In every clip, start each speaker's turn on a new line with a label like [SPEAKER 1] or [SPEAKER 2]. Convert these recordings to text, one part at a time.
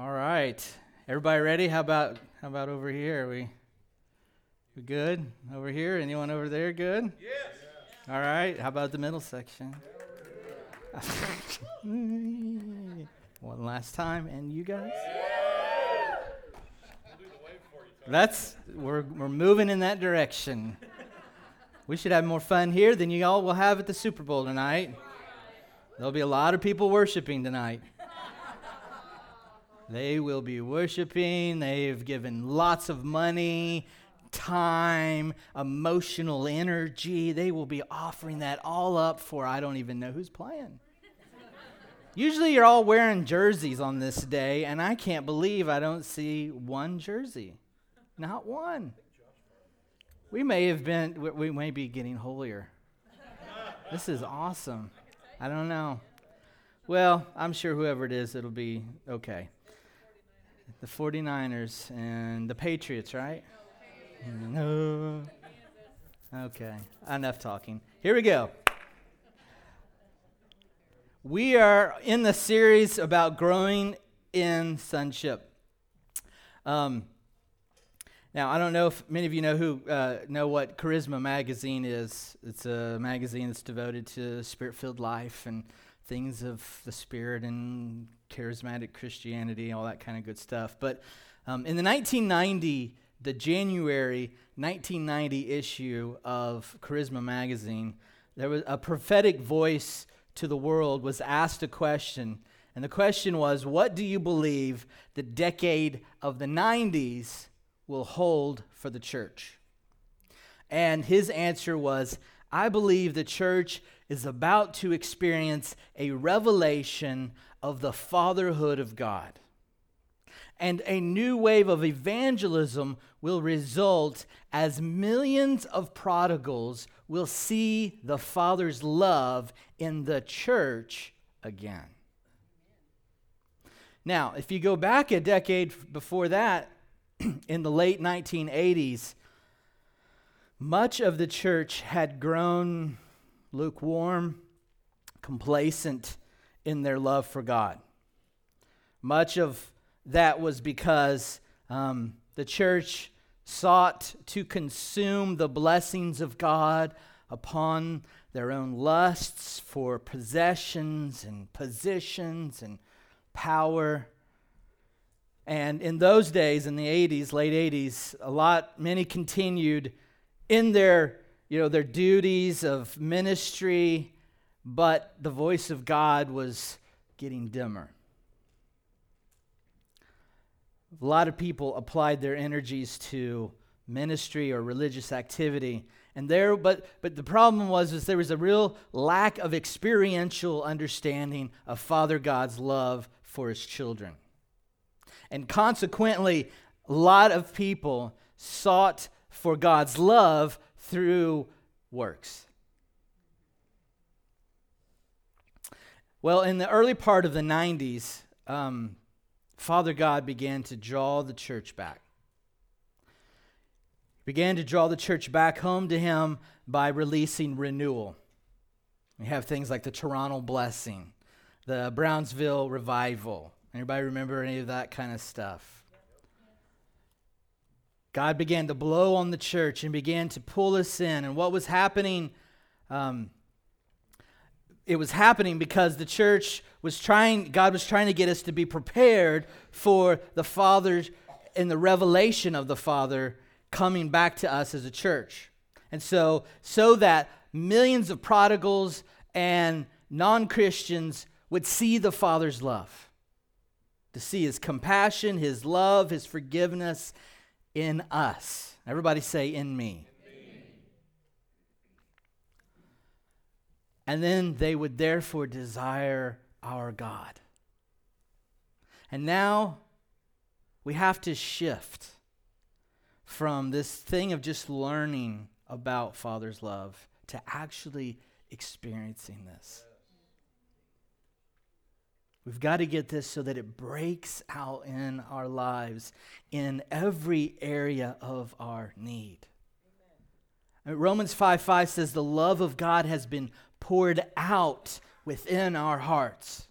[SPEAKER 1] All right. Everybody ready? How about how about over here? We we good? Over here? Anyone over there good? Yes. All right. How about the middle section? One last time and you guys? That's we're we're moving in that direction. We should have more fun here than you all will have at the Super Bowl tonight. There'll be a lot of people worshiping tonight. They will be worshiping. They've given lots of money, time, emotional energy. They will be offering that all up for I don't even know who's playing. Usually you're all wearing jerseys on this day, and I can't believe I don't see one jersey. Not one. We may have been, we may be getting holier. This is awesome. I don't know. Well, I'm sure whoever it is, it'll be okay. The 49ers and the Patriots, right? No. Okay, enough talking. Here we go. We are in the series about growing in sonship. Um, now, I don't know if many of you know who uh, know what Charisma Magazine is. It's a magazine that's devoted to spirit-filled life and things of the spirit and charismatic Christianity, all that kind of good stuff. But um, in the 1990, the January 1990 issue of Charisma Magazine, there was a prophetic voice to the world was asked a question. And the question was, What do you believe the decade of the 90s will hold for the church? And his answer was, I believe the church is about to experience a revelation of the fatherhood of God. And a new wave of evangelism will result as millions of prodigals will see the Father's love in the church again. Now, if you go back a decade before that, in the late 1980s, much of the church had grown lukewarm, complacent in their love for God. Much of that was because um, the church sought to consume the blessings of God upon their own lusts for possessions and positions and power. And in those days, in the 80s, late 80s, a lot, many continued in their, you know, their duties of ministry, but the voice of God was getting dimmer. A lot of people applied their energies to ministry or religious activity and there but but the problem was is there was a real lack of experiential understanding of father god's love for his children and consequently, a lot of people sought for God's love through works. Well, in the early part of the 90s, um, Father God began to draw the church back. He began to draw the church back home to Him by releasing renewal. We have things like the Toronto Blessing, the Brownsville Revival, Anybody remember any of that kind of stuff? God began to blow on the church and began to pull us in. And what was happening? Um, it was happening because the church was trying, God was trying to get us to be prepared for the Father and the revelation of the Father coming back to us as a church. And so, so that millions of prodigals and non Christians would see the Father's love to see his compassion, his love, his forgiveness in us. Everybody say, in me. And then they would therefore desire our God. And now we have to shift from this thing of just learning about Father's love to actually experiencing this. We've got to get this so that it breaks out in our lives in every area of our need. Amen. Romans 5 5 says, The love of God has been poured out within our hearts.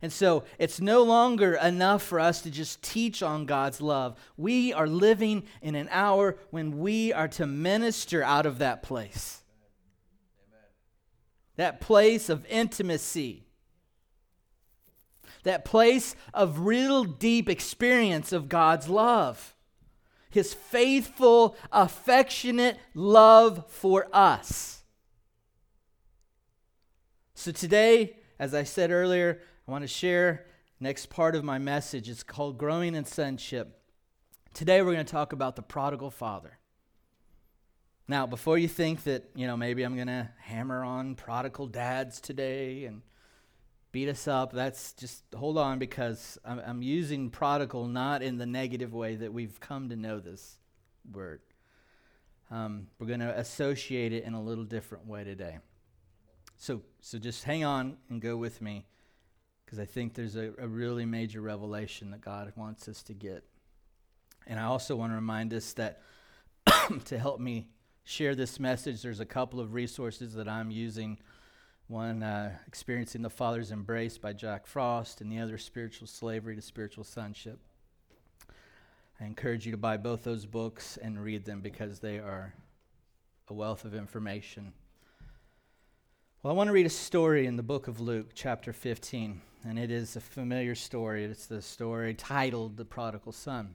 [SPEAKER 1] And so it's no longer enough for us to just teach on God's love. We are living in an hour when we are to minister out of that place. Amen. That place of intimacy. That place of real deep experience of God's love. His faithful, affectionate love for us. So today, as I said earlier, I want to share next part of my message. It's called Growing in Sonship. Today we're going to talk about the prodigal father. Now, before you think that, you know, maybe I'm going to hammer on prodigal dads today and beat us up, that's just hold on because I'm, I'm using prodigal not in the negative way that we've come to know this word. Um, we're going to associate it in a little different way today. So, so just hang on and go with me because I think there's a, a really major revelation that God wants us to get. And I also want to remind us that to help me share this message, there's a couple of resources that I'm using. One, uh, Experiencing the Father's Embrace by Jack Frost, and the other, Spiritual Slavery to Spiritual Sonship. I encourage you to buy both those books and read them because they are a wealth of information. Well, I want to read a story in the book of Luke, chapter 15 and it is a familiar story. It's the story titled The Prodigal Son.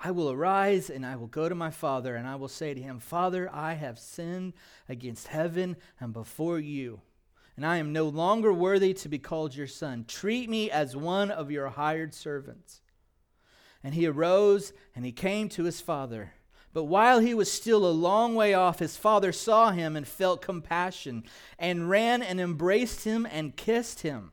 [SPEAKER 1] I will arise and I will go to my father, and I will say to him, Father, I have sinned against heaven and before you, and I am no longer worthy to be called your son. Treat me as one of your hired servants. And he arose and he came to his father. But while he was still a long way off, his father saw him and felt compassion, and ran and embraced him and kissed him.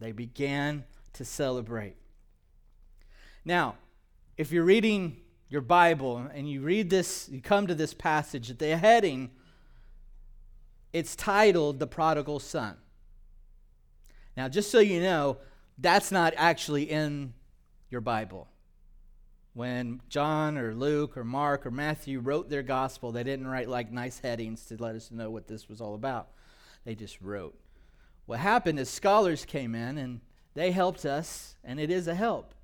[SPEAKER 1] They began to celebrate. Now, if you're reading your Bible and you read this, you come to this passage, the heading, it's titled The Prodigal Son. Now, just so you know, that's not actually in your Bible. When John or Luke or Mark or Matthew wrote their gospel, they didn't write like nice headings to let us know what this was all about. They just wrote. What happened is scholars came in and they helped us, and it is a help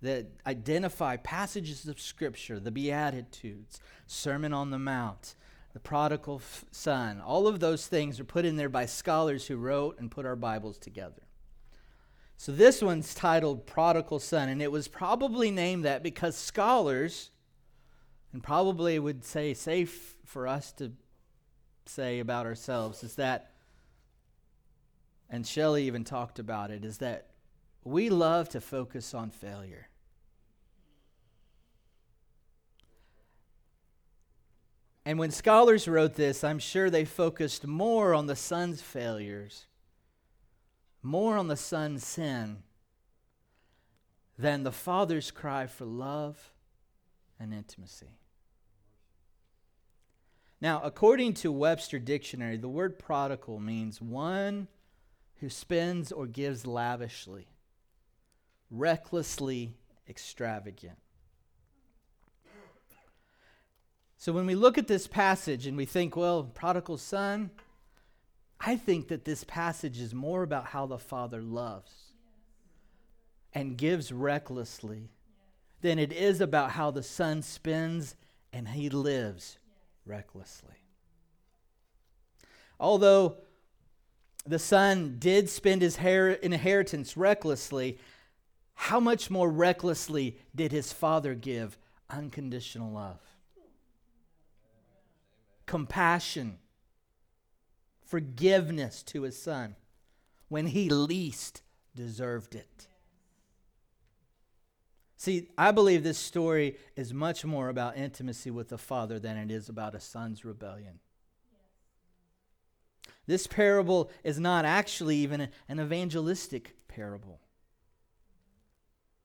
[SPEAKER 1] that identify passages of Scripture, the Beatitudes, Sermon on the Mount, the prodigal son. All of those things are put in there by scholars who wrote and put our Bibles together. So this one's titled Prodigal Son, and it was probably named that because scholars, and probably would say safe for us to say about ourselves, is that, and Shelley even talked about it, is that we love to focus on failure. And when scholars wrote this, I'm sure they focused more on the son's failures more on the son's sin than the father's cry for love and intimacy. Now, according to Webster Dictionary, the word prodigal means one who spends or gives lavishly, recklessly extravagant. So when we look at this passage and we think, well, prodigal son, I think that this passage is more about how the father loves and gives recklessly than it is about how the son spends and he lives recklessly. Although the son did spend his inheritance recklessly, how much more recklessly did his father give unconditional love? Compassion, forgiveness to his son when he least deserved it. See, I believe this story is much more about intimacy with the father than it is about a son's rebellion. This parable is not actually even an evangelistic parable.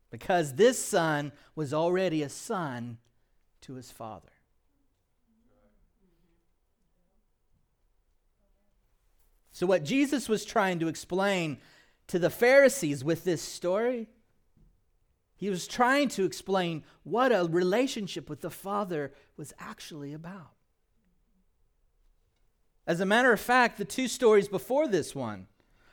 [SPEAKER 1] Because this son was already a son to his father. So, what Jesus was trying to explain to the Pharisees with this story, he was trying to explain what a relationship with the Father was actually about. As a matter of fact, the two stories before this one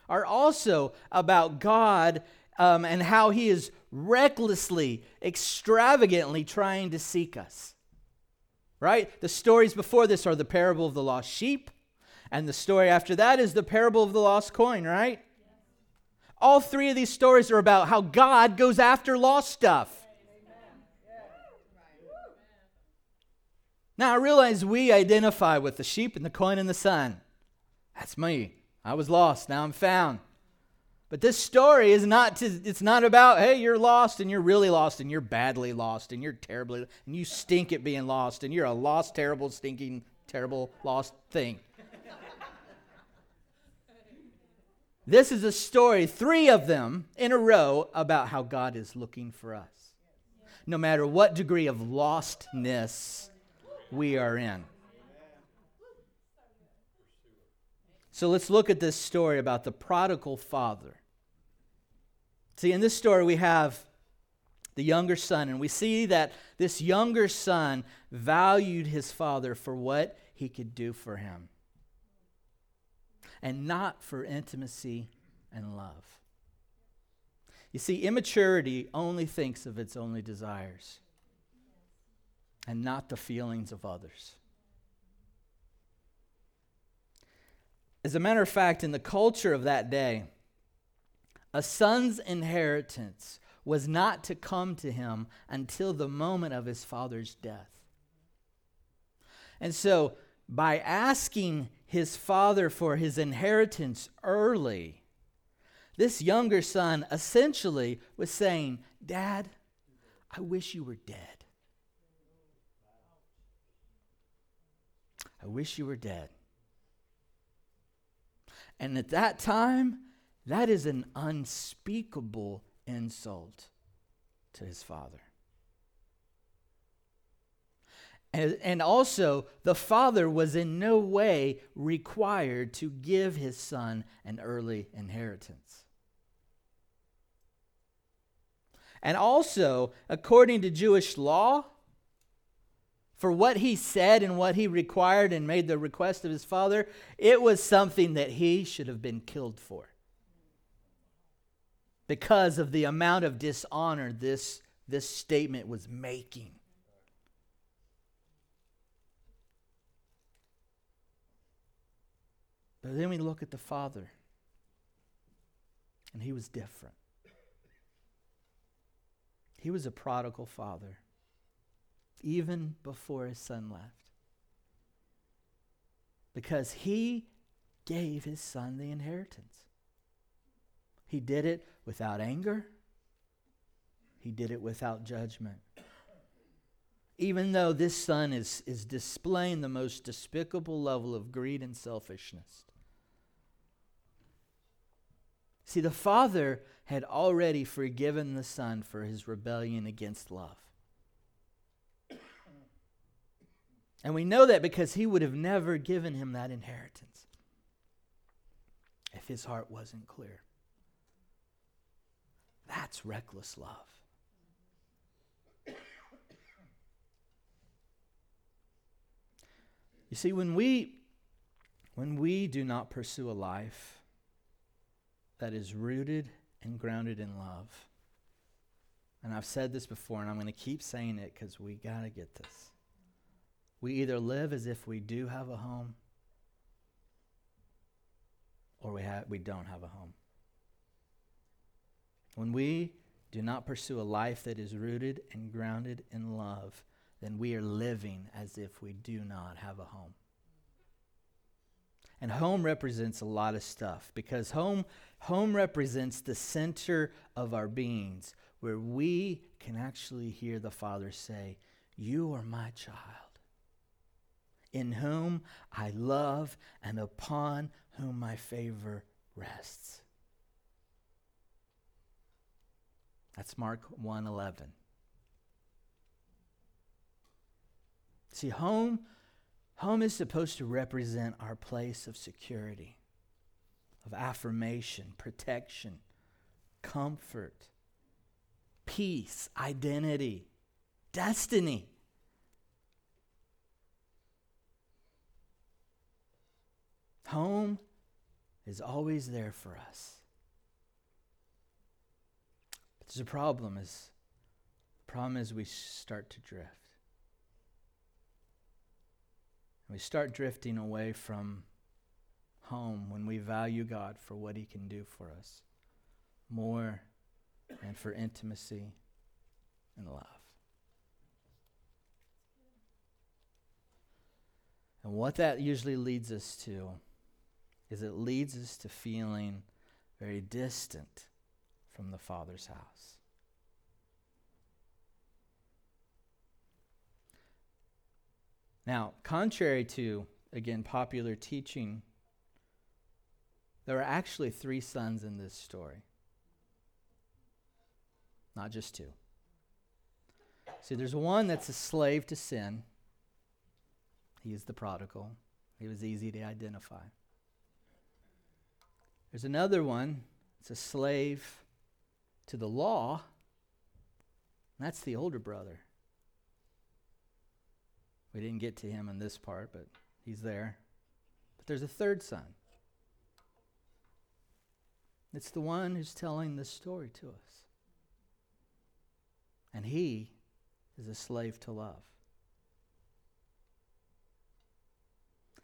[SPEAKER 1] are also about God um, and how He is recklessly, extravagantly trying to seek us. Right? The stories before this are the parable of the lost sheep, and the story after that is the parable of the lost coin, right? All three of these stories are about how God goes after lost stuff. Now, I realize we identify with the sheep and the coin and the son. That's me. I was lost, now I'm found. But this story is not to, it's not about, hey, you're lost and you're really lost and you're badly lost and you're terribly and you stink at being lost and you're a lost, terrible, stinking, terrible, lost thing. this is a story, three of them in a row, about how God is looking for us. No matter what degree of lostness we are in. So let's look at this story about the prodigal father. See, in this story, we have the younger son, and we see that this younger son valued his father for what he could do for him, and not for intimacy and love. You see, immaturity only thinks of its only desires and not the feelings of others. As a matter of fact, in the culture of that day, a son's inheritance was not to come to him until the moment of his father's death. And so, by asking his father for his inheritance early, this younger son essentially was saying, Dad, I wish you were dead. I wish you were dead. And at that time, that is an unspeakable insult to his father. And, also, the father was in no way required to give his son an early inheritance. And also, according to Jewish law, for what he said and what he required and made the request of his father, it was something that he should have been killed for. Because of the amount of dishonor this, this statement was making. But then we look at the father, and he was different. He was a prodigal father even before his son left. Because he gave his son the inheritance. He did it without anger, he did it without judgment. Even though this son is, is displaying the most despicable level of greed and selfishness. See, the father had already forgiven the son for his rebellion against love. And we know that because he would have never given him that inheritance. if his heart wasn't clear. That's reckless love. You see, when we when we do not pursue a life that is rooted and grounded in love, and I've said this before, and I'm going to keep saying it because we got to get this. We either live as if we do have a home, or we, ha- we don't have a home. When we do not pursue a life that is rooted and grounded in love, then we are living as if we do not have a home. And home represents a lot of stuff because home, home represents the center of our beings where we can actually hear the Father say, You are my child, in whom I love and upon whom my favor rests. That's Mark 1:11. See, home Home is supposed to represent our place of security, of affirmation, protection, comfort, peace, identity, destiny. Home is always there for us. But there's a problem is the problem is we start to drift. We start drifting away from home when we value God for what He can do for us more and for intimacy and love. And what that usually leads us to is it leads us to feeling very distant from the Father's house. Now, contrary to, again, popular teaching, there are actually three sons in this story, not just two. See, there's one that's a slave to sin. He is the prodigal. He was easy to identify. There's another one, it's a slave to the law. that's the older brother. We didn't get to him in this part, but he's there. But there's a third son. It's the one who's telling this story to us. And he is a slave to love.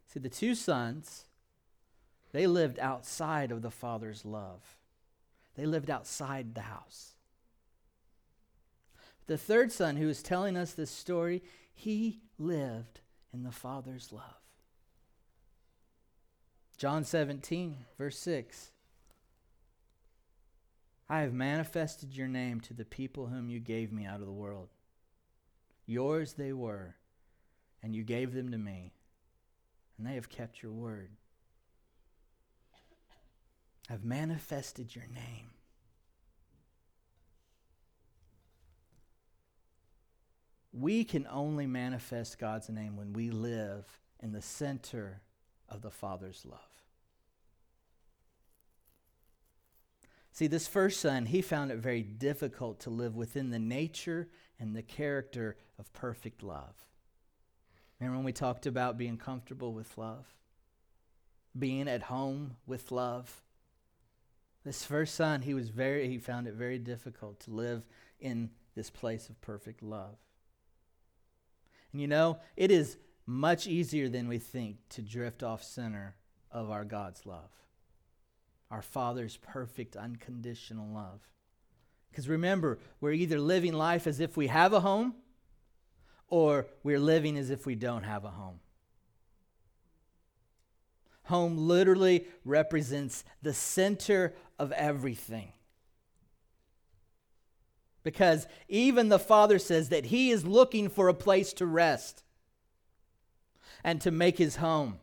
[SPEAKER 1] See, the two sons, they lived outside of the father's love, they lived outside the house. The third son, who is telling us this story, he lived in the Father's love. John 17, verse 6. I have manifested your name to the people whom you gave me out of the world. Yours they were, and you gave them to me, and they have kept your word. I've manifested your name. We can only manifest God's name when we live in the center of the Father's love. See, this first son, he found it very difficult to live within the nature and the character of perfect love. Remember when we talked about being comfortable with love? Being at home with love? This first son, he was very he found it very difficult to live in this place of perfect love. And you know, it is much easier than we think to drift off center of our God's love, our Father's perfect, unconditional love. Because remember, we're either living life as if we have a home or we're living as if we don't have a home. Home literally represents the center of everything. Because even the Father says that He is looking for a place to rest and to make His home.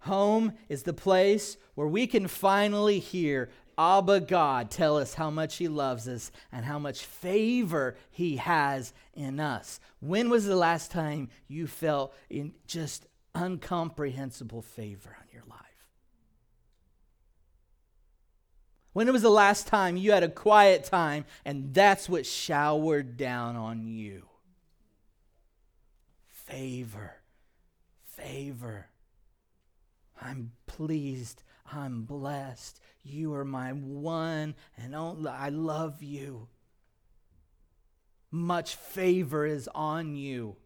[SPEAKER 1] Home is the place where we can finally hear Abba God tell us how much He loves us and how much favor He has in us. When was the last time you felt in just uncomprehensible favor on your life. When it was the last time you had a quiet time and that's what showered down on you? Favor. Favor. I'm pleased. I'm blessed. You are my one and only. I love you. Much favor is on you.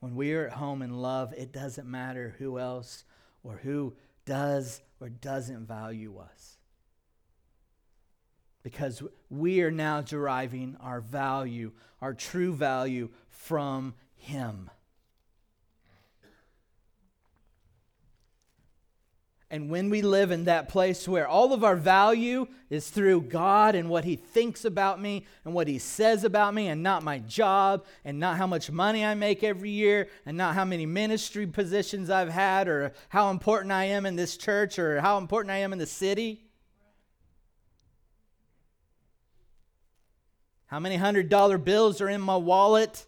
[SPEAKER 1] When we are at home in love, it doesn't matter who else or who does or doesn't value us. Because we are now deriving our value, our true value, from Him. And when we live in that place where all of our value is through God and what He thinks about me and what He says about me, and not my job, and not how much money I make every year, and not how many ministry positions I've had, or how important I am in this church, or how important I am in the city. How many hundred dollar bills are in my wallet?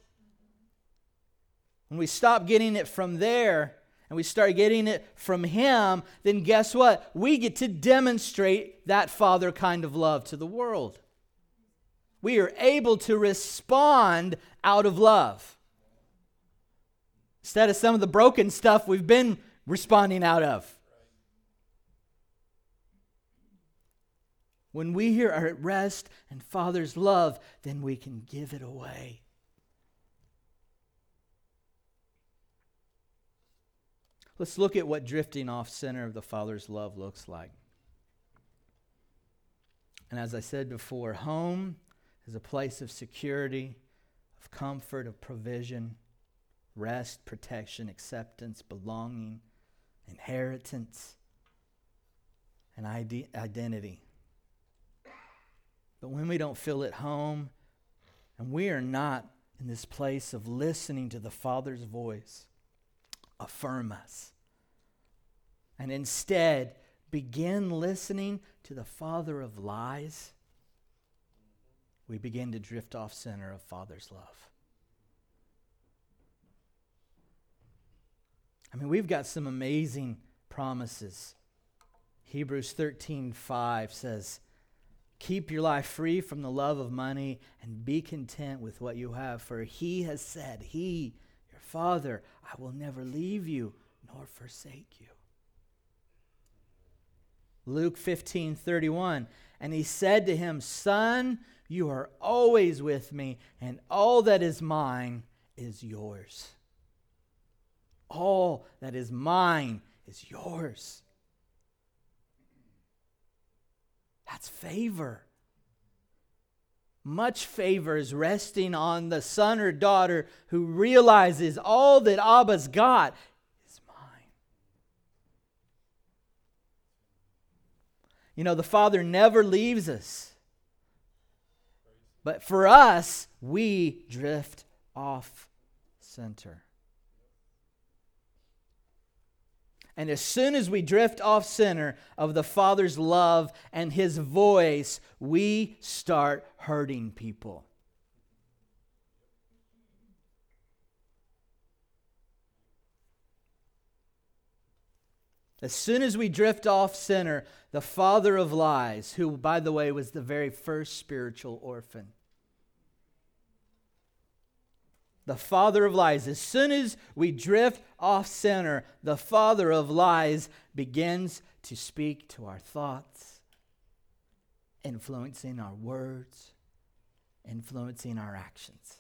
[SPEAKER 1] When we stop getting it from there, and we start getting it from Him, then guess what? We get to demonstrate that Father kind of love to the world. We are able to respond out of love instead of some of the broken stuff we've been responding out of. When we here are at rest and Father's love, then we can give it away. Let's look at what drifting off center of the Father's love looks like. And as I said before, home is a place of security, of comfort, of provision, rest, protection, acceptance, belonging, inheritance, and ide- identity. But when we don't feel at home and we are not in this place of listening to the Father's voice, affirm us. And instead, begin listening to the father of lies, we begin to drift off center of Father's love. I mean, we've got some amazing promises. Hebrews 13 5 says, Keep your life free from the love of money and be content with what you have, for he has said, He, Father, I will never leave you nor forsake you. Luke 15 31. And he said to him, Son, you are always with me, and all that is mine is yours. All that is mine is yours. That's favor. Much favor is resting on the son or daughter who realizes all that Abba's got is mine. You know, the Father never leaves us. But for us, we drift off center. And as soon as we drift off center of the Father's love and His voice, we start hurting people. As soon as we drift off center, the father of lies, who, by the way, was the very first spiritual orphan, the father of lies. As soon as we drift off center, the father of lies begins to speak to our thoughts, influencing our words, influencing our actions.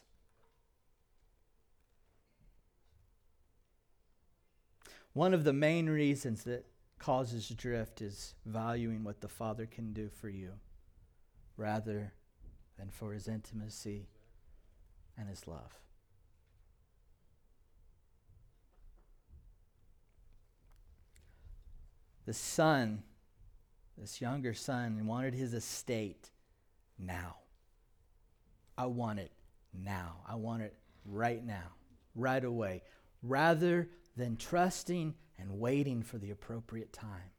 [SPEAKER 1] One of the main reasons that causes drift is valuing what the Father can do for you rather than for his intimacy and his love. The son, this younger son, wanted his estate now. I want it now. I want it right now, right away, rather than trusting and waiting for the appropriate time.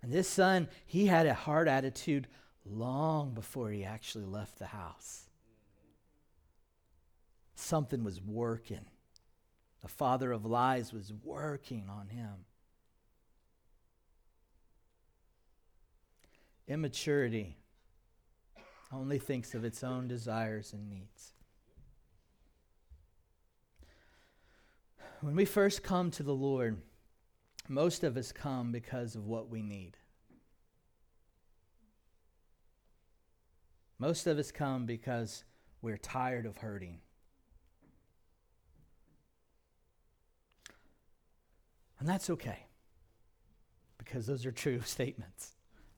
[SPEAKER 1] And this son, he had a hard attitude long before he actually left the house. Something was working. The father of lies was working on him. Immaturity only thinks of its own desires and needs. When we first come to the Lord, most of us come because of what we need. Most of us come because we're tired of hurting. And that's okay, because those are true statements.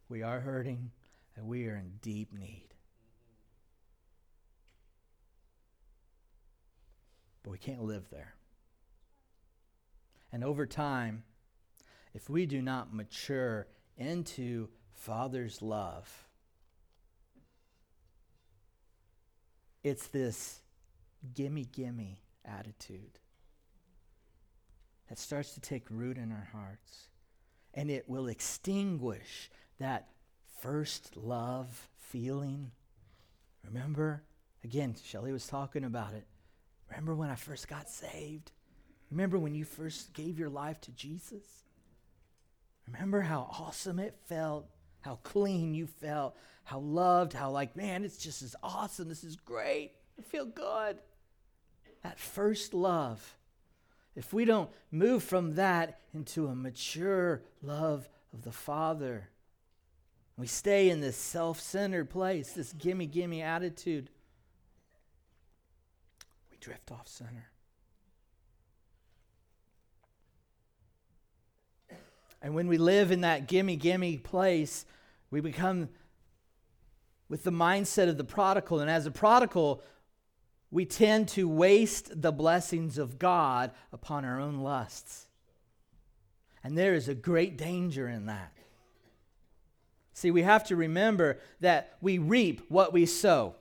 [SPEAKER 1] We are hurting and we are in deep need. But we can't live there. And over time, if we do not mature into Father's love, it's this gimme, gimme attitude that starts to take root in our hearts. And it will extinguish that first love feeling. Remember? Again, Shelley was talking about it. Remember when I first got saved? Remember when you first gave your life to Jesus? Remember how awesome it felt, how clean you felt, how loved, how like, man, it's just as awesome. This is great. I feel good. That first love. If we don't move from that into a mature love of the Father, we stay in this self centered place, this gimme, gimme attitude, we drift off center. And when we live in that gimme, gimme place, we become with the mindset of the prodigal. And as a prodigal, we tend to waste the blessings of God upon our own lusts. And there is a great danger in that. See, we have to remember that we reap what we sow.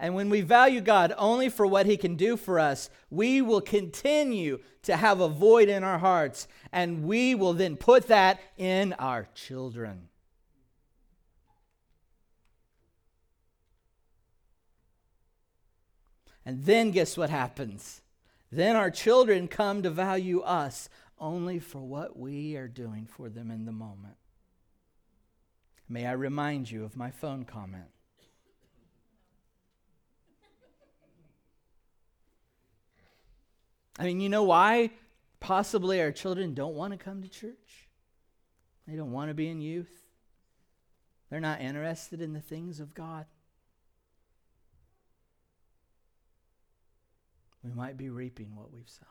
[SPEAKER 1] And when we value God only for what He can do for us, we will continue to have a void in our hearts, and we will then put that in our children. And then guess what happens? Then our children come to value us only for what we are doing for them in the moment. May I remind you of my phone comment? I mean, you know why possibly our children don't want to come to church? They don't want to be in youth. They're not interested in the things of God. We might be reaping what we've sown.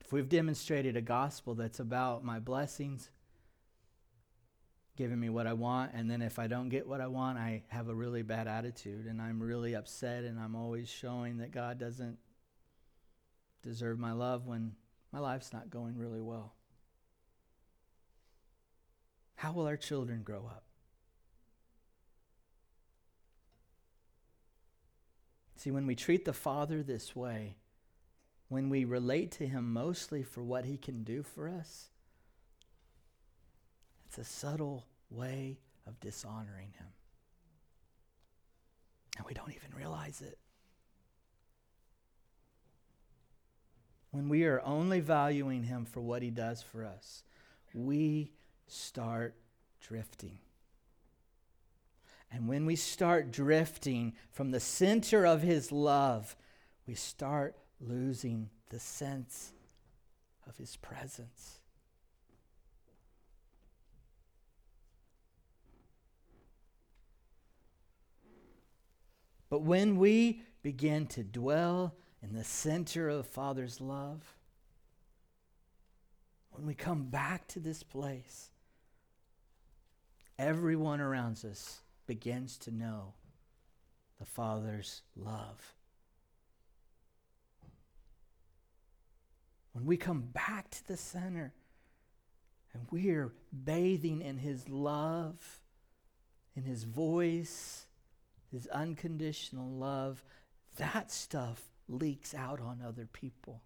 [SPEAKER 1] If we've demonstrated a gospel that's about my blessings, giving me what I want, and then if I don't get what I want, I have a really bad attitude and I'm really upset and I'm always showing that God doesn't deserve my love when my life's not going really well. How will our children grow up? See, when we treat the Father this way, when we relate to Him mostly for what He can do for us, it's a subtle way of dishonoring him. And we don't even realize it. When we are only valuing him for what he does for us, we start drifting. And when we start drifting from the center of his love, we start losing the sense of his presence. But when we begin to dwell in the center of Father's love, when we come back to this place, everyone around us begins to know the Father's love. When we come back to the center and we are bathing in His love, in His voice, his unconditional love, that stuff leaks out on other people.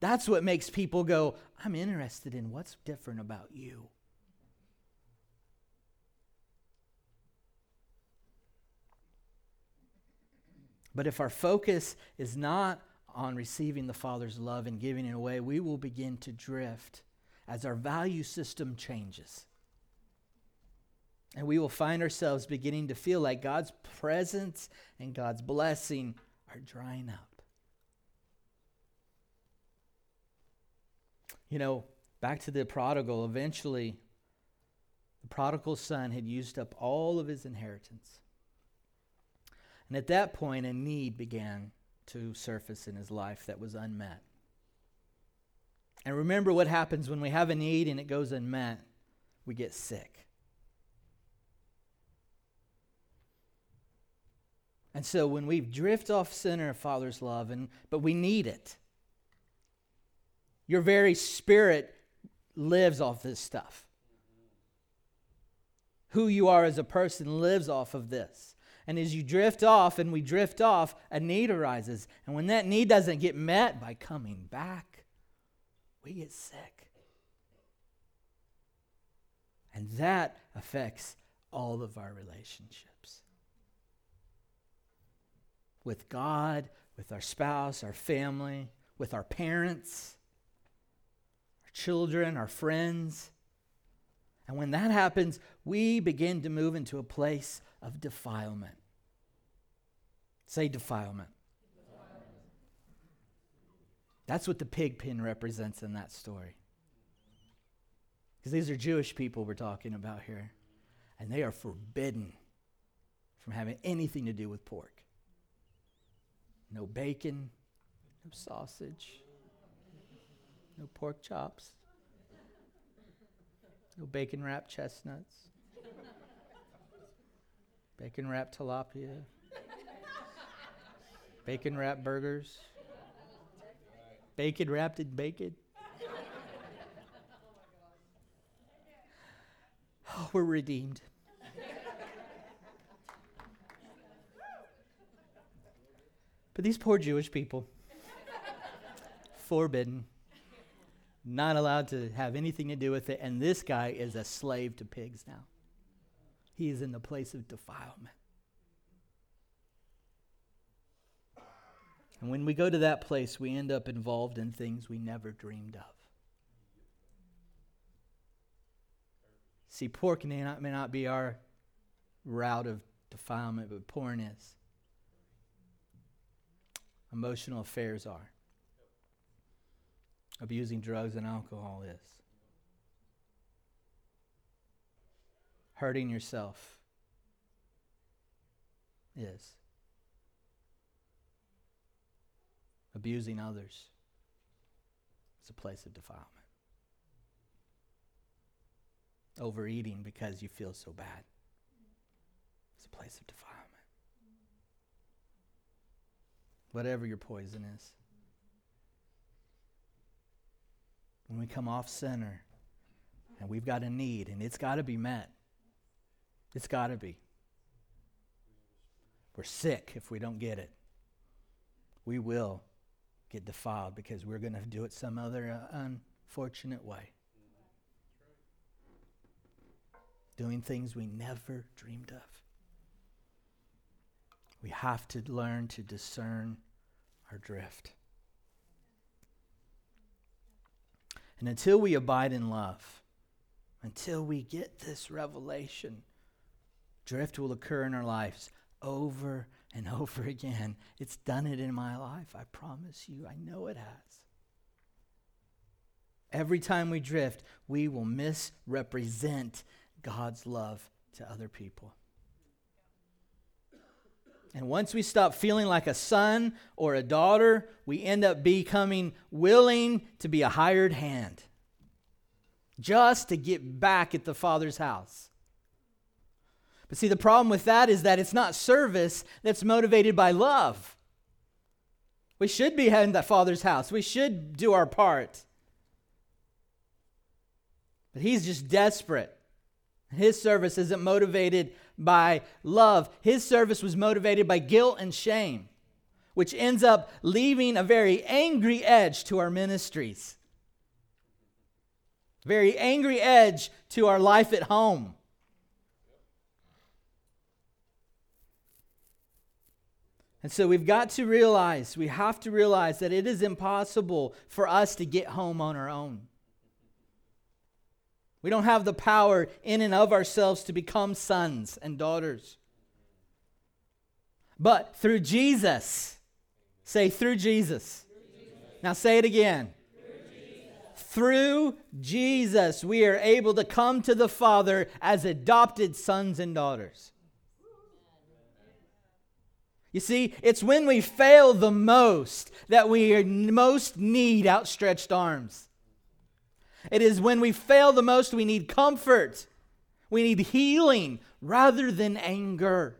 [SPEAKER 1] That's what makes people go, I'm interested in what's different about you. But if our focus is not on receiving the Father's love and giving it away, we will begin to drift as our value system changes. And we will find ourselves beginning to feel like God's presence and God's blessing are drying up. You know, back to the prodigal, eventually, the prodigal son had used up all of his inheritance. And at that point, a need began to surface in his life that was unmet. And remember what happens when we have a need and it goes unmet? We get sick. And so when we drift off center of Father's love, and, but we need it, your very spirit lives off this stuff. Who you are as a person lives off of this. And as you drift off and we drift off, a need arises. And when that need doesn't get met by coming back, we get sick. And that affects all of our relationships with God, with our spouse, our family, with our parents, our children, our friends. And when that happens, we begin to move into a place of defilement. Say defilement. That's what the pig pen represents in that story. Because these are Jewish people we're talking about here. And they are forbidden from having anything to do with pork. No bacon, no sausage, no pork chops, no bacon wrapped chestnuts. Bacon wrapped tilapia. Bacon wrapped burgers. Bacon wrapped in bacon. Oh, we're redeemed. But these poor Jewish people, forbidden, not allowed to have anything to do with it, and this guy is a slave to pigs now. He is in the place of defilement. And when we go to that place, we end up involved in things we never dreamed of. See, pork may not, may not be our route of defilement, but porn is. Emotional affairs are. Abusing drugs and alcohol is. Hurting yourself is. Abusing others It's a place of defilement. Overeating because you feel so bad It's a place of defilement. Whatever your poison is. When we come off center and we've got a need and it's got to be met, it's got to be. We're sick if we don't get it. We will get defiled because we're going to do it some other uh, unfortunate way. Doing things we never dreamed of. We have to learn to discern our drift. And until we abide in love, until we get this revelation, drift will occur in our lives over and over again. It's done it in my life. I promise you. I know it has. Every time we drift, we will misrepresent God's love to other people. And once we stop feeling like a son or a daughter, we end up becoming willing to be a hired hand just to get back at the Father's house. But see, the problem with that is that it's not service that's motivated by love. We should be in that Father's house, we should do our part. But he's just desperate. His service isn't motivated by love, his service was motivated by guilt and shame. which ends up leaving a very angry edge to our ministries. Very angry edge to our life at home. And so we've got to realize, we have to realize that it is impossible for us to get home on our own. We don't have the power in and of ourselves to become sons and daughters. But through Jesus, say through Jesus. Through Jesus. Now say it again. Through Jesus. through Jesus, we are able to come to the Father as adopted sons and daughters. You see, it's when we fail the most that we most need outstretched arms. It is when we fail the most we need comfort. We need healing rather than anger.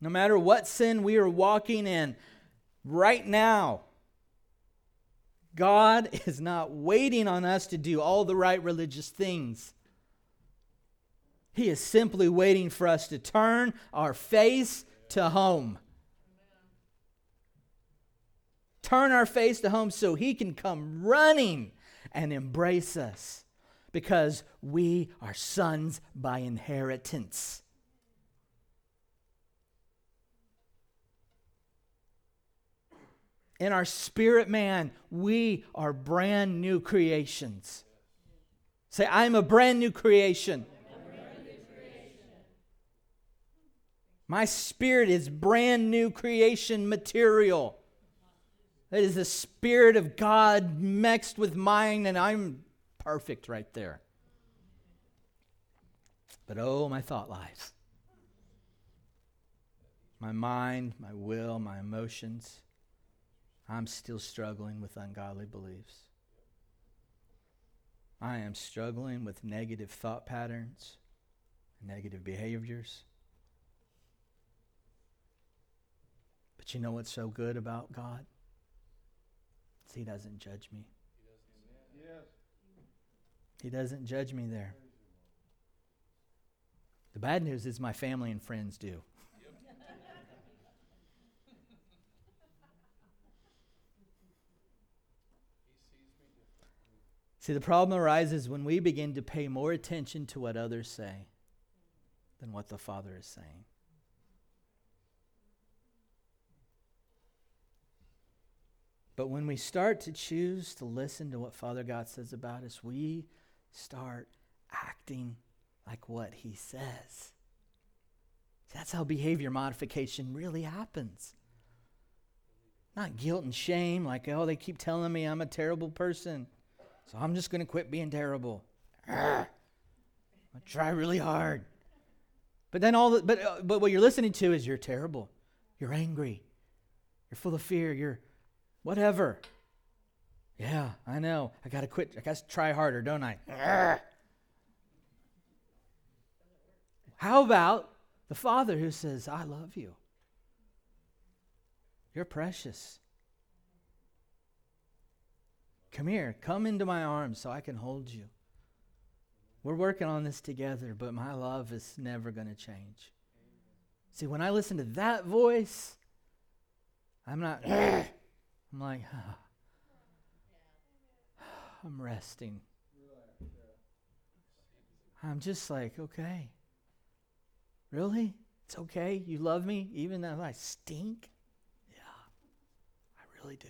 [SPEAKER 1] No matter what sin we are walking in right now, God is not waiting on us to do all the right religious things. He is simply waiting for us to turn our face to home. Turn our face to home so He can come running and embrace us because we are sons by inheritance. In our spirit man, we are brand new creations. Say, I'm a brand new creation. My spirit is brand new creation material. That is the spirit of God mixed with mine, and I'm perfect right there. But oh, my thought lives. My mind, my will, my emotions. I'm still struggling with ungodly beliefs. I am struggling with negative thought patterns, negative behaviors. But you know what's so good about God? He doesn't judge me. He doesn't judge me there. The bad news is my family and friends do. See, the problem arises when we begin to pay more attention to what others say than what the Father is saying. But when we start to choose to listen to what Father God says about us, we start acting like what He says. That's how behavior modification really happens. Not guilt and shame, like, oh, they keep telling me I'm a terrible person, so I'm just going to quit being terrible. I try really hard. But then all the, but, uh, but what you're listening to is you're terrible. You're angry. You're full of fear. You're Whatever. Yeah, I know. I got to quit. I got to try harder, don't I? How about the Father who says, I love you? You're precious. Come here. Come into my arms so I can hold you. We're working on this together, but my love is never going to change. See, when I listen to that voice, I'm not. I'm like, I'm resting. I'm just like, okay. Really? It's okay? You love me even though I stink? Yeah, I really do.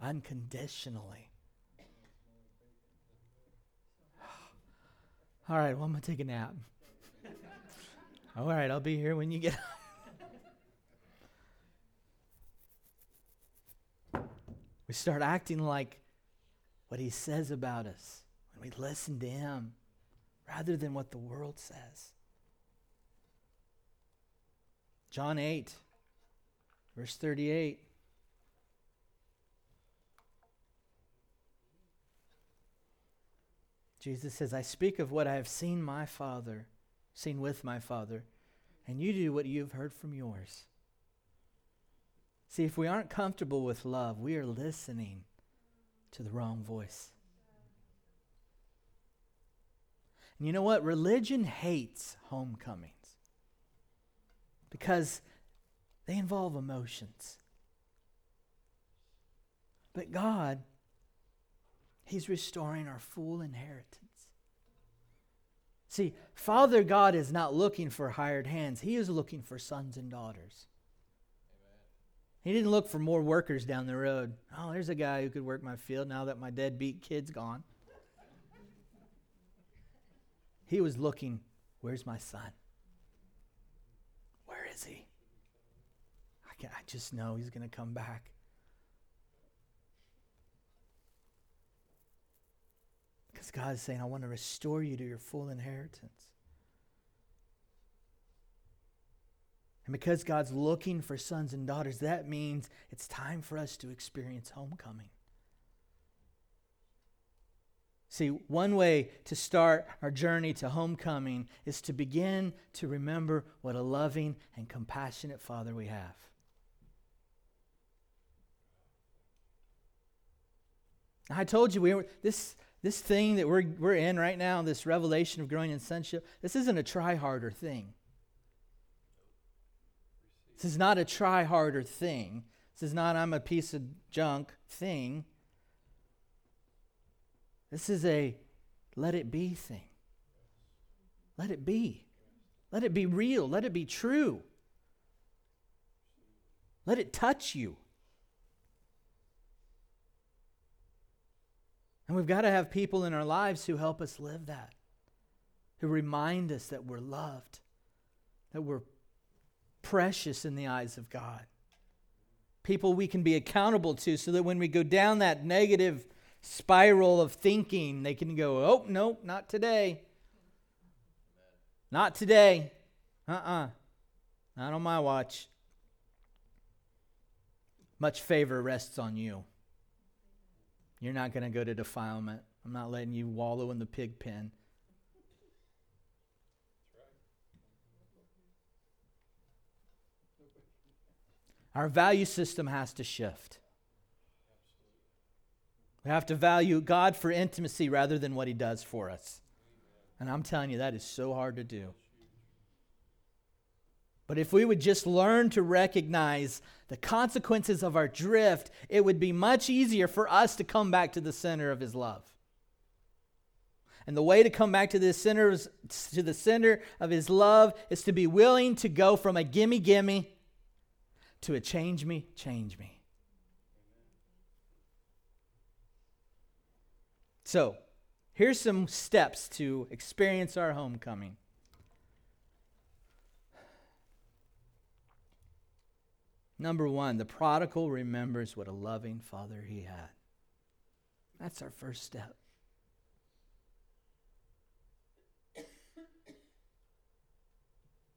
[SPEAKER 1] Unconditionally. All right, well, I'm going to take a nap. All right, I'll be here when you get We start acting like what he says about us when we listen to him rather than what the world says. John 8, verse 38. Jesus says, I speak of what I have seen my Father, seen with my Father, and you do what you've heard from yours. See, if we aren't comfortable with love, we are listening to the wrong voice. And you know what? Religion hates homecomings. because they involve emotions. But God, He's restoring our full inheritance. See, Father God is not looking for hired hands, He is looking for sons and daughters. He didn't look for more workers down the road. Oh, there's a guy who could work my field now that my deadbeat kid's gone. He was looking, where's my son? Where is he? I, can, I just know he's going to come back. Because God is saying, I want to restore you to your full inheritance. And because God's looking for sons and daughters, that means it's time for us to experience homecoming. See, one way to start our journey to homecoming is to begin to remember what a loving and compassionate Father we have. I told you we were, this this thing that we're we're in right now, this revelation of growing in sonship. This isn't a try harder thing. This is not a try harder thing. This is not I'm a piece of junk thing. This is a let it be thing. Let it be. Let it be real. Let it be true. Let it touch you. And we've got to have people in our lives who help us live that, who remind us that we're loved, that we're precious in the eyes of God. People we can be accountable to so that when we go down that negative spiral of thinking, they can go, oh, no, not today. Not today. Uh uh-uh. uh Not on my watch. Much favor rests on you. You're not going to go to defilement. I'm not letting you wallow in the pig pen. Our value system has to shift. We have to value God for intimacy rather than what He does for us. And I'm telling you, that is so hard to do. But if we would just learn to recognize the consequences of our drift, it would be much easier for us to come back to the center of His love. And the way to come back to the center, to the center of His love is to be willing to go from a gimme gimme to a change me, change me. So, here's some steps to experience our homecoming. Number one, the prodigal remembers what a loving father he had. That's our first step.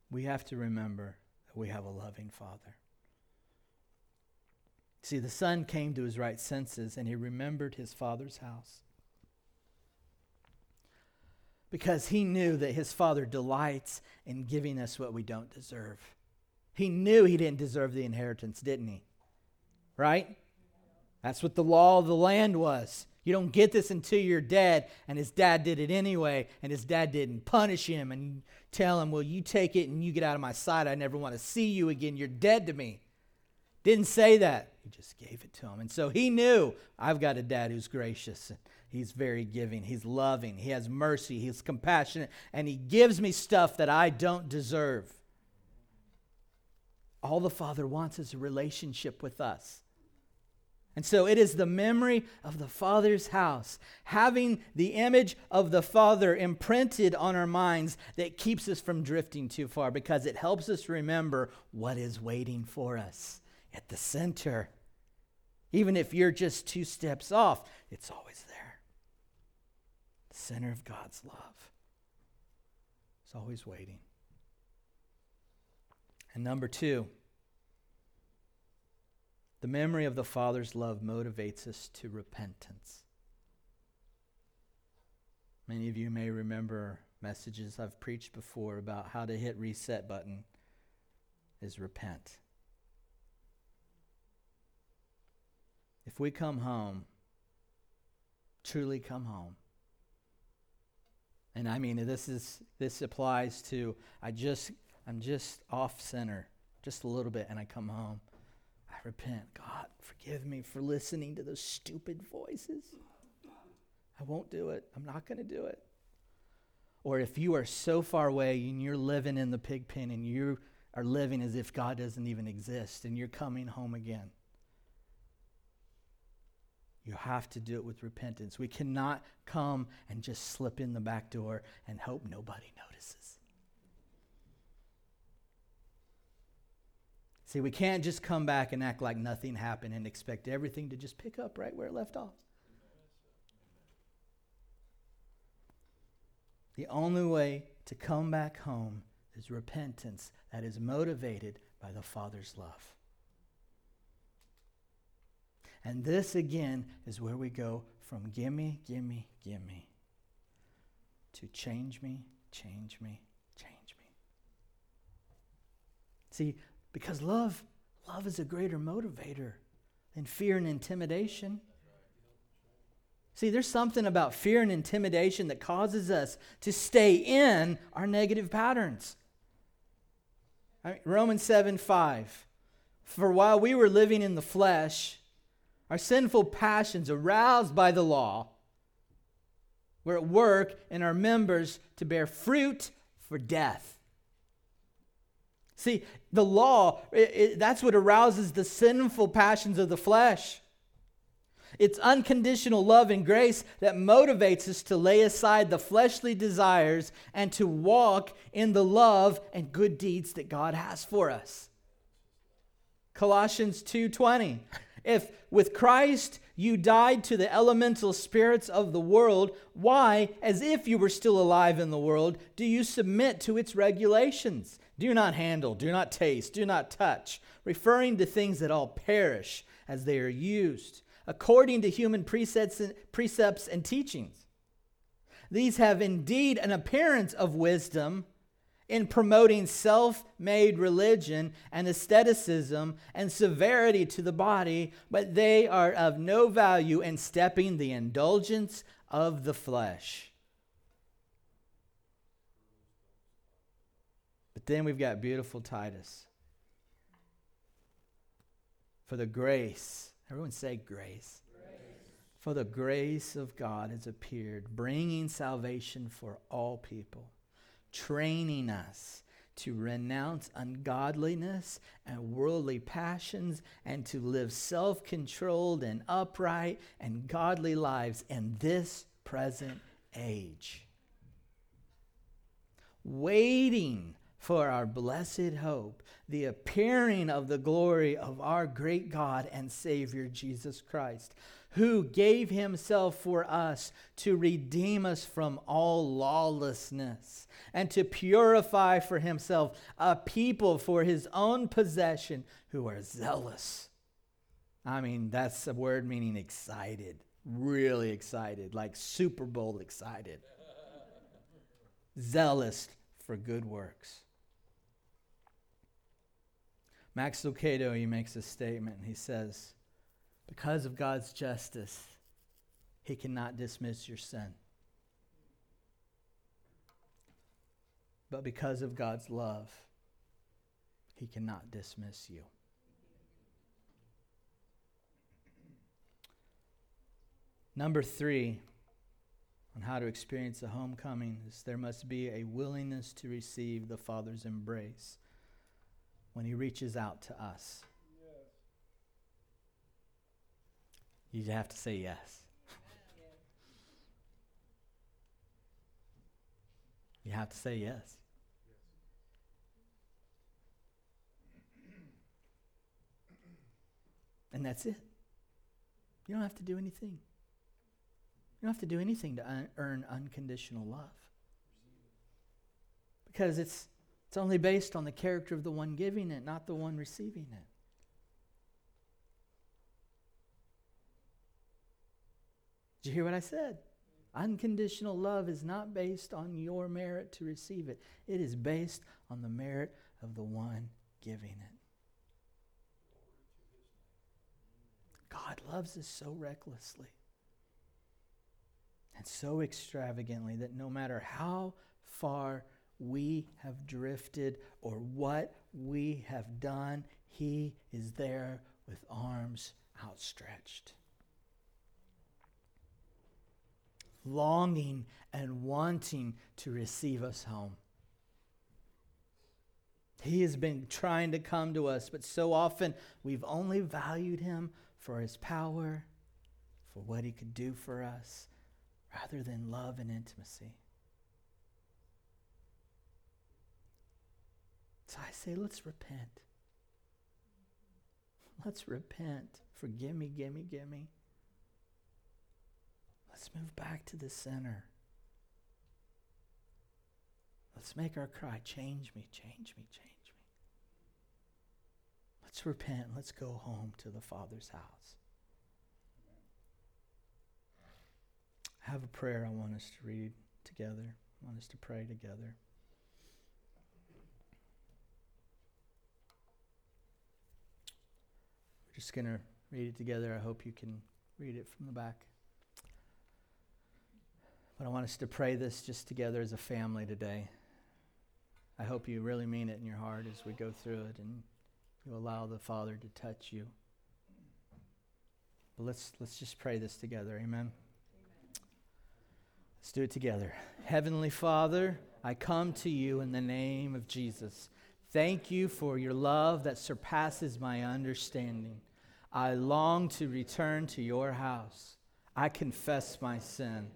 [SPEAKER 1] We have to remember that we have a loving father. See, the son came to his right senses and he remembered his father's house. Because he knew that his father delights in giving us what we don't deserve. He knew he didn't deserve the inheritance, didn't he? Right? That's what the law of the land was. You don't get this until you're dead, and his dad did it anyway, and his dad didn't punish him and tell him, Well, you take it and you get out of my sight. I never want to see you again. You're dead to me. Didn't say that. He just gave it to him. And so he knew I've got a dad who's gracious. He's very giving. He's loving. He has mercy. He's compassionate. And he gives me stuff that I don't deserve. All the Father wants is a relationship with us. And so it is the memory of the Father's house, having the image of the Father imprinted on our minds that keeps us from drifting too far because it helps us remember what is waiting for us at the center. Even if you're just two steps off, it's always there. The center of God's love. It's always waiting. And number two, the memory of the Father's love motivates us to repentance. Many of you may remember messages I've preached before about how to hit reset button is repent. If we come home, truly come home. And I mean this is this applies to I just I'm just off center, just a little bit, and I come home. I repent. God, forgive me for listening to those stupid voices. I won't do it. I'm not going to do it. Or if you are so far away and you're living in the pig pen and you are living as if God doesn't even exist and you're coming home again. You have to do it with repentance. We cannot come and just slip in the back door and hope nobody notices. See, we can't just come back and act like nothing happened and expect everything to just pick up right where it left off. The only way to come back home is repentance that is motivated by the Father's love. And this again is where we go from gimme, gimme, gimme to change me, change me, change me. See, because love, love is a greater motivator than fear and intimidation. See, there's something about fear and intimidation that causes us to stay in our negative patterns. Romans 7 5. For while we were living in the flesh, our sinful passions, aroused by the law, were at work in our members to bear fruit for death. See, the law, it, it, that's what arouses the sinful passions of the flesh. It's unconditional love and grace that motivates us to lay aside the fleshly desires and to walk in the love and good deeds that God has for us. Colossians 2:20 If with Christ you died to the elemental spirits of the world, why as if you were still alive in the world do you submit to its regulations? Do not handle, do not taste, do not touch, referring to things that all perish as they are used according to human precepts and, precepts and teachings. These have indeed an appearance of wisdom in promoting self made religion and asceticism and severity to the body, but they are of no value in stepping the indulgence of the flesh. But then we've got beautiful Titus. For the grace Everyone say grace. grace. For the grace of God has appeared, bringing salvation for all people, training us to renounce ungodliness and worldly passions and to live self controlled and upright and godly lives in this present age. Waiting for our blessed hope, the appearing of the glory of our great God and Savior Jesus Christ, who gave himself for us to redeem us from all lawlessness and to purify for himself a people for his own possession who are zealous. I mean, that's a word meaning excited, really excited, like Super Bowl excited. zealous for good works. Max Lucado, he makes a statement. He says, Because of God's justice, he cannot dismiss your sin. But because of God's love, he cannot dismiss you. Number three, on how to experience a homecoming, is there must be a willingness to receive the Father's embrace when He reaches out to us. You have to say yes. you have to say yes. And that's it. You don't have to do anything. You don't have to do anything to un- earn unconditional love. Because it's it's only based on the character of the one giving it, not the one receiving it. Did you hear what I said? Unconditional love is not based on your merit to receive it, it is based on the merit of the one giving it. God loves us so recklessly and so extravagantly that no matter how far we have drifted or what we have done, He is there with arms outstretched. Longing and wanting to receive us home. He has been trying to come to us, but so often we've only valued him for his power, for what he could do for us, rather than love and intimacy. So I say, let's repent. Let's repent. Forgive me, gimme, gimme. Let's move back to the center. Let's make our cry change me, change me, change me. Let's repent. Let's go home to the Father's house. I have a prayer I want us to read together. I want us to pray together. We're just going to read it together. I hope you can read it from the back. But I want us to pray this just together as a family today. I hope you really mean it in your heart as we go through it and you allow the Father to touch you. But let's, let's just pray this together. Amen. Amen. Let's do it together. Heavenly Father, I come to you in the name of Jesus. Thank you for your love that surpasses my understanding. I long to return to your house. I confess my sin.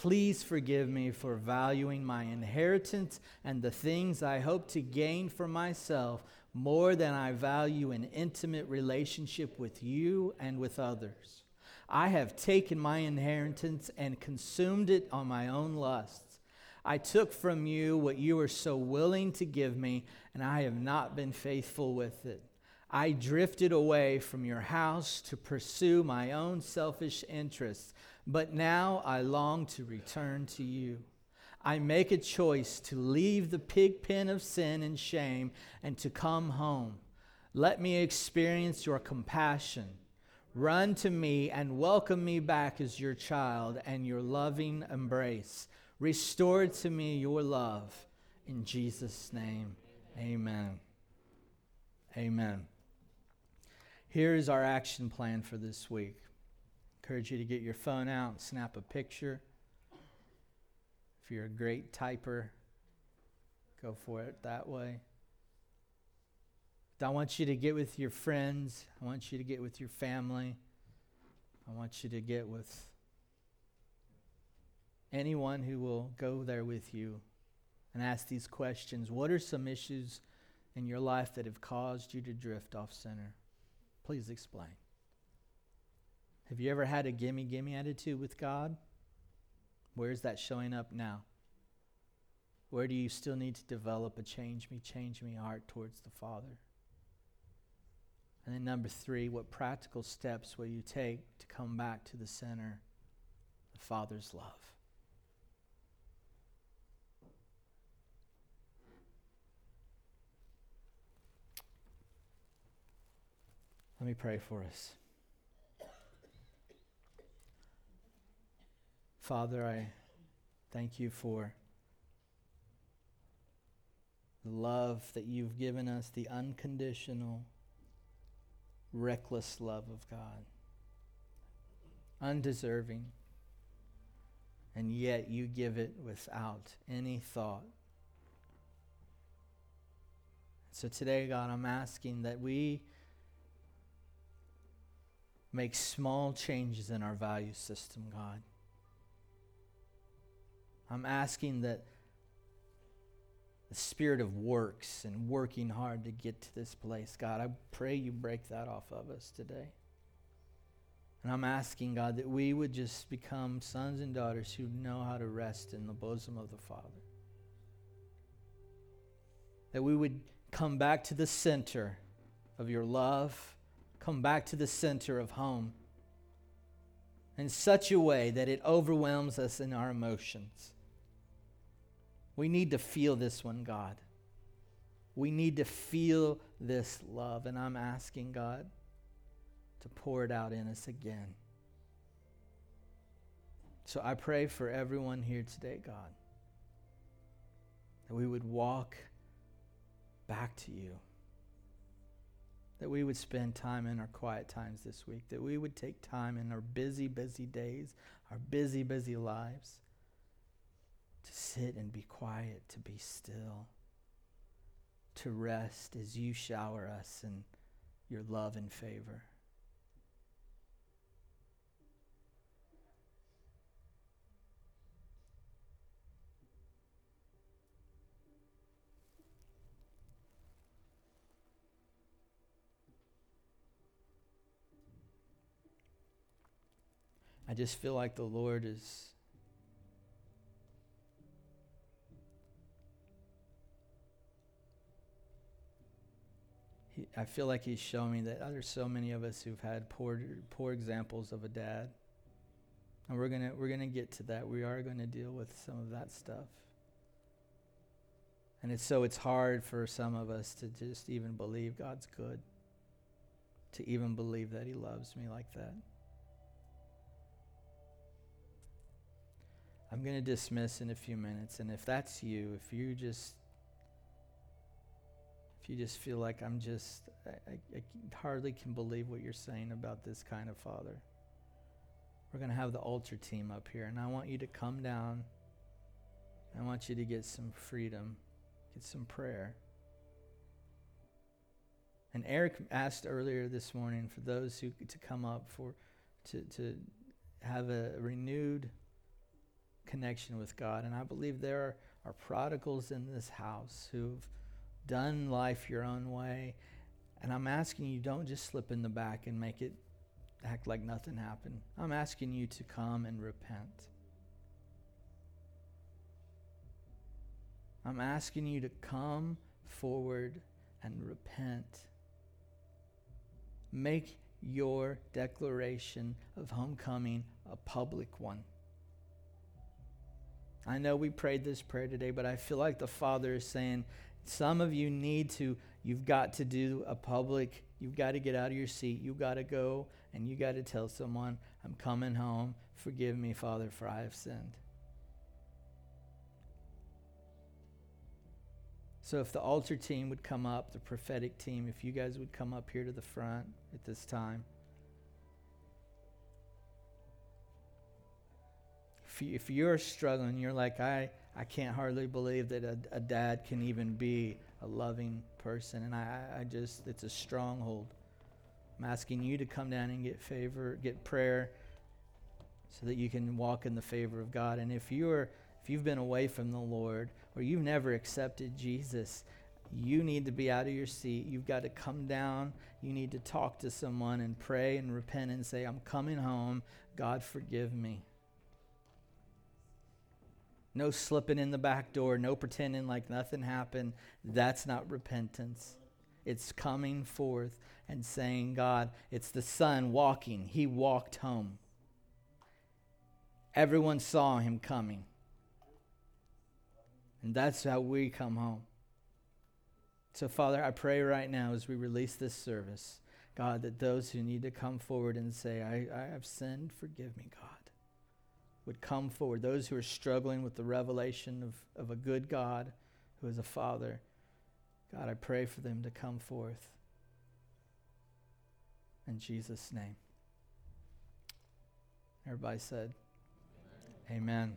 [SPEAKER 1] Please forgive me for valuing my inheritance and the things I hope to gain for myself more than I value an intimate relationship with you and with others. I have taken my inheritance and consumed it on my own lusts. I took from you what you were so willing to give me, and I have not been faithful with it. I drifted away from your house to pursue my own selfish interests but now I long to return to you. I make a choice to leave the pig pen of sin and shame and to come home. Let me experience your compassion. Run to me and welcome me back as your child and your loving embrace. Restore to me your love. In Jesus' name, amen. Amen. Here is our action plan for this week encourage you to get your phone out and snap a picture. If you're a great typer, go for it that way. I want you to get with your friends. I want you to get with your family. I want you to get with anyone who will go there with you and ask these questions. What are some issues in your life that have caused you to drift off center? Please explain. Have you ever had a gimme, gimme attitude with God? Where's that showing up now? Where do you still need to develop a change me, change me heart towards the Father? And then, number three, what practical steps will you take to come back to the center, the Father's love? Let me pray for us. Father, I thank you for the love that you've given us, the unconditional, reckless love of God. Undeserving, and yet you give it without any thought. So today, God, I'm asking that we make small changes in our value system, God. I'm asking that the spirit of works and working hard to get to this place, God, I pray you break that off of us today. And I'm asking, God, that we would just become sons and daughters who know how to rest in the bosom of the Father. That we would come back to the center of your love, come back to the center of home in such a way that it overwhelms us in our emotions we need to feel this one, God. We need to feel this love. And I'm asking God to pour it out in us again. So I pray for everyone here today, God, that we would walk back to you. That we would spend time in our quiet times this week. That we would take time in our busy, busy days, our busy, busy lives, to sit and be quiet, to be still, to rest as you shower us in your love and favor. I just feel like the Lord is. He, I feel like he's showing me that oh, there's so many of us who've had poor, poor examples of a dad, and we're gonna we're gonna get to that. We are to deal with some of that stuff, and it's so it's hard for some of us to just even believe God's good, to even believe that He loves me like that. I'm going to dismiss in a few minutes. And if that's you, if you just you just feel like I'm just, I, I, hardly can believe what you're saying about this kind of father. We're going to have the altar team up here, and I want you to come down. I want you to get some freedom, get some prayer. And Eric asked earlier this morning for those who to come up for to to have a renewed connection with God. And I believe there are, are prodigals in this house who've done life your own way. And I'm asking you, don't just slip in the back and make it act like nothing happened. I'm asking you to come and repent. I'm asking you to come forward and repent. Make your declaration of homecoming a public one. I know we prayed this prayer today, but I feel like the Father is saying, some of you need to, you've got to do a public, you've got to get out of your seat. You've got to go and you got to tell someone, I'm coming home. Forgive me, Father, for I have sinned. So if the altar team would come up, the prophetic team, if you guys would come up here to the front at this time. if, you, if you're struggling, you're like, I, I can't hardly believe that a, a dad can even be a loving person. And I, I just, it's a stronghold. I'm asking you to come down and get favor, get prayer so that you can walk in the favor of God. And if you're if you've been away from the Lord or you've never accepted Jesus, you need to be out of your seat. You've got to come down. You need to talk to someone and pray and repent and say, I'm coming home. God, forgive me. No slipping in the back door, no pretending like nothing happened. That's not repentance. It's coming forth and saying, God, it's the son walking. He walked home. Everyone saw him coming. And that's how we come home. So, Father, I pray right now as we release this service, God, that those who need to come forward and say, I, I have sinned, forgive me, God would come forward, those who are struggling with the revelation of, of a good God who is a Father. God, I pray for them to come forth. In Jesus' name. Everybody said, Amen. Amen.